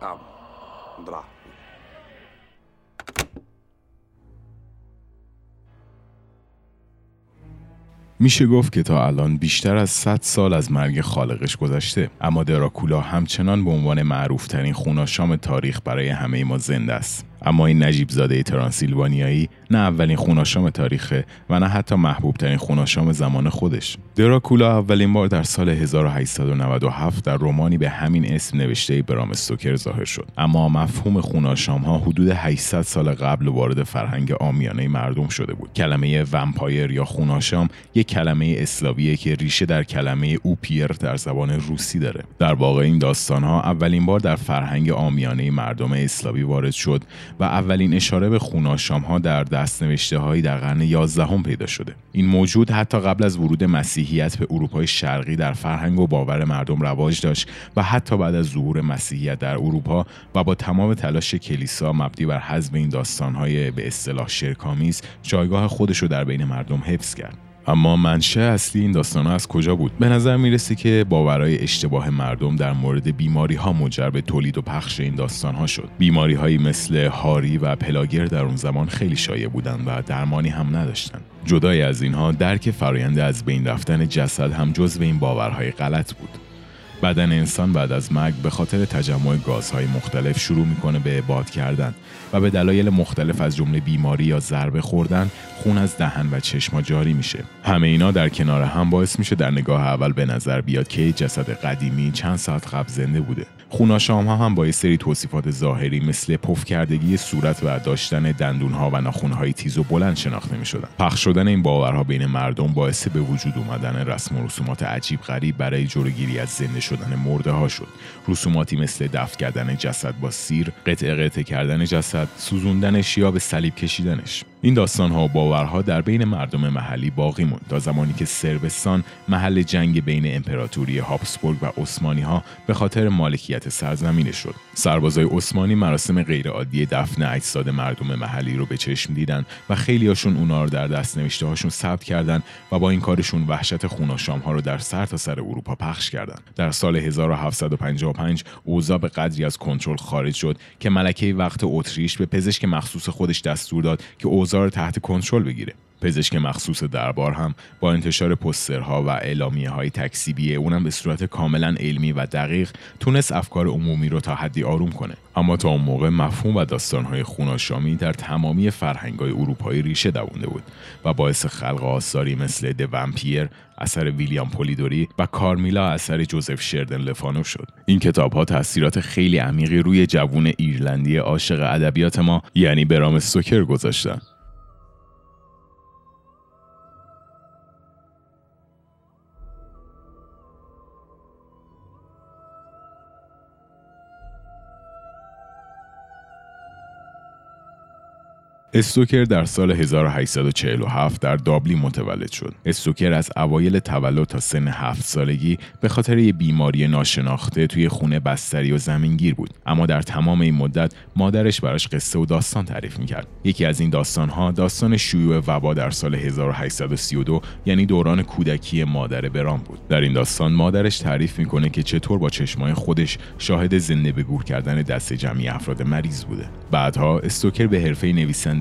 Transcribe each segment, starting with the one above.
Cassandra. میشه گفت که تا الان بیشتر از 100 سال از مرگ خالقش گذشته اما دراکولا همچنان به عنوان معروفترین خوناشام تاریخ برای همه ما زنده است اما این نجیب زاده ترانسیلوانیایی نه اولین خوناشام تاریخه و نه حتی محبوب ترین خوناشام زمان خودش. دراکولا اولین بار در سال 1897 در رومانی به همین اسم نوشته برام استوکر ظاهر شد. اما مفهوم خوناشام ها حدود 800 سال قبل وارد فرهنگ آمیانه مردم شده بود. کلمه ومپایر یا خوناشام یک کلمه اسلاویه که ریشه در کلمه اوپیر در زبان روسی داره. در واقع این داستان ها اولین بار در فرهنگ آمیانه مردم اسلاوی وارد شد و اولین اشاره به خوناشام ها در دستنوشته هایی در قرن 11 هم پیدا شده. این موجود حتی قبل از ورود مسیحیت به اروپای شرقی در فرهنگ و باور مردم رواج داشت و حتی بعد از ظهور مسیحیت در اروپا و با تمام تلاش کلیسا مبنی بر حذف این داستان های به اصطلاح شرکامیز جایگاه خودش رو در بین مردم حفظ کرد. اما منشه اصلی این داستان از کجا بود؟ به نظر می‌رسه که باورهای اشتباه مردم در مورد بیماری ها منجر به تولید و پخش این داستان ها شد. بیماری هایی مثل هاری و پلاگر در اون زمان خیلی شایع بودند و درمانی هم نداشتند جدای از اینها درک فراینده از بین رفتن جسد هم جزو این باورهای غلط بود. بدن انسان بعد از مرگ به خاطر تجمع گازهای مختلف شروع می‌کنه به باد کردن و به دلایل مختلف از جمله بیماری یا ضربه خوردن خون از دهن و چشما جاری میشه. همه اینا در کنار هم باعث میشه در نگاه اول به نظر بیاد که جسد قدیمی چند ساعت قبل زنده بوده. خوناشام ها هم با یه سری توصیفات ظاهری مثل پف کردگی صورت و داشتن دندون ها و ناخون های تیز و بلند شناخته می شدن. پخش شدن این باورها بین مردم باعث به وجود اومدن رسم و رسومات عجیب غریب برای جلوگیری از زنده شدن مرده ها شد. رسوماتی مثل دفن کردن جسد با سیر، قطع قطع کردن جسد، سوزوندنش یا به صلیب کشیدنش. این داستان ها و باورها در بین مردم محلی باقی موند تا زمانی که سربستان محل جنگ بین امپراتوری هابسبورگ و عثمانی ها به خاطر مالکیت سرزمین شد. سربازای عثمانی مراسم غیرعادی دفن اجساد مردم محلی رو به چشم دیدن و خیلی هاشون اونا رو در دست نوشته هاشون ثبت کردن و با این کارشون وحشت خوناشام ها رو در سر تا سر اروپا پخش کردن. در سال 1755 اوضاع به قدری از کنترل خارج شد که ملکه وقت اتریش به پزشک مخصوص خودش دستور داد که اوضاع تحت کنترل بگیره. پزشک مخصوص دربار هم با انتشار پسترها و اعلامیه های تکسیبی اونم به صورت کاملا علمی و دقیق تونست افکار عمومی رو تا حدی آروم کنه. اما تا اون موقع مفهوم و داستانهای خوناشامی در تمامی فرهنگای اروپایی ریشه دوونده بود و باعث خلق آثاری مثل د ومپیر اثر ویلیام پولیدوری و کارمیلا اثر جوزف شردن لفانو شد. این کتاب ها تاثیرات خیلی عمیقی روی جوون ایرلندی عاشق ادبیات ما یعنی برام سوکر گذاشتن. استوکر در سال 1847 در دابلین متولد شد. استوکر از اوایل تولد تا سن هفت سالگی به خاطر یه بیماری ناشناخته توی خونه بستری و زمینگیر بود. اما در تمام این مدت مادرش براش قصه و داستان تعریف می‌کرد. یکی از این داستانها داستان شیوع وبا در سال 1832 یعنی دوران کودکی مادر برام بود. در این داستان مادرش تعریف می‌کنه که چطور با چشمای خودش شاهد زنده به گور کردن دست جمعی افراد مریض بوده. بعدها استوکر به حرفه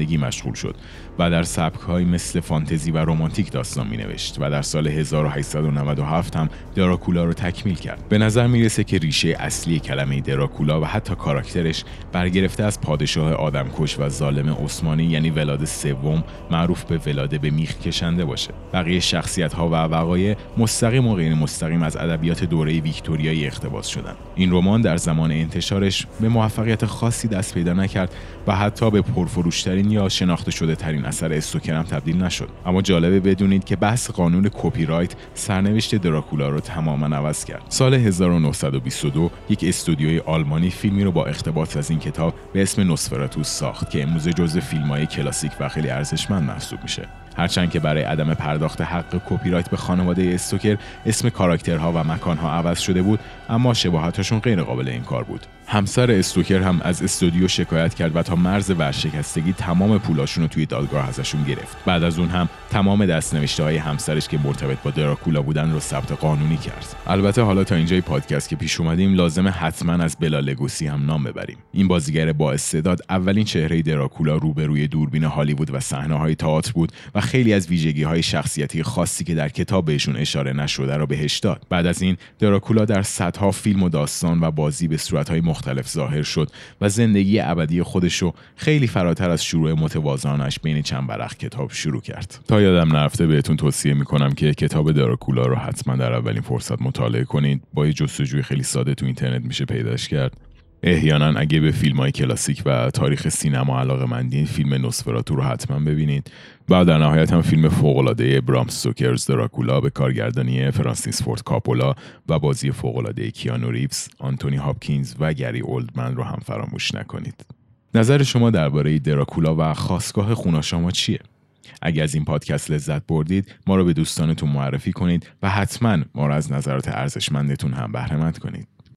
نویسندگی مشغول شد و در سبکهایی مثل فانتزی و رمانتیک داستان می نوشت و در سال 1897 هم دراکولا رو تکمیل کرد. به نظر می‌رسه که ریشه اصلی کلمه دراکولا و حتی کاراکترش برگرفته از پادشاه آدمکش و ظالم عثمانی یعنی ولاد سوم معروف به ولاده به میخ کشنده باشه. بقیه شخصیت ها و وقایع مستقیم و غیر مستقیم از ادبیات دوره ویکتوریایی اقتباس شدن. این رمان در زمان انتشارش به موفقیت خاصی دست پیدا نکرد و حتی به پرفروشترین یا شناخته شده ترین اثر استوکر تبدیل نشد. اما جالبه بدونید که بحث قانون کپی رایت سرنوشت دراکولا رو تماما عوض کرد. سال 1922 یک استودیوی آلمانی فیلمی رو با اقتباس از این کتاب به اسم نوسفراتو ساخت که امروزه جزو فیلم‌های کلاسیک و خیلی ارزشمند محسوب میشه. هرچند که برای عدم پرداخت حق کپی رایت به خانواده استوکر اسم کاراکترها و مکانها عوض شده بود اما شباهتشون غیر قابل انکار بود. همسر استوکر هم از استودیو شکایت کرد و تا مرز ورشکستگی تمام پولاشون رو توی دادگاه ازشون گرفت. بعد از اون هم تمام دستنوشته های همسرش که مرتبط با دراکولا بودن رو ثبت قانونی کرد. البته حالا تا اینجای پادکست که پیش اومدیم لازمه حتما از بلا لگوسی هم نام ببریم. این بازیگر با استعداد اولین چهره دراکولا روبروی دوربین هالیوود و صحنه های تئاتر بود و خیلی از ویژگی های شخصیتی خاصی که در کتاب بهشون اشاره نشده رو بهش داد. بعد از این دراکولا در صدها فیلم و داستان و بازی به صورتهای مختلف ظاهر شد و زندگی ابدی خودش رو خیلی فراتر از شروع متوازانش بین چند برخ کتاب شروع کرد. تا یادم نرفته بهتون توصیه می‌کنم که کتاب دراکولا رو حتما در اولین فرصت مطالعه کنید. با یه جستجوی خیلی ساده تو اینترنت میشه پیداش کرد. احیانا اگه به فیلم های کلاسیک و تاریخ سینما علاقه مندین فیلم نوسفراتو رو حتما ببینید و در نهایت هم فیلم فوقلاده برام سوکرز دراکولا به کارگردانی فرانسیس فورد کاپولا و بازی فوقلاده کیانو ریفز، آنتونی هاپکینز و گری اولدمن رو هم فراموش نکنید. نظر شما درباره دراکولا و خواستگاه خوناشاما چیه؟ اگر از این پادکست لذت بردید ما رو به دوستانتون معرفی کنید و حتما ما رو از نظرات ارزشمندتون هم بهره کنید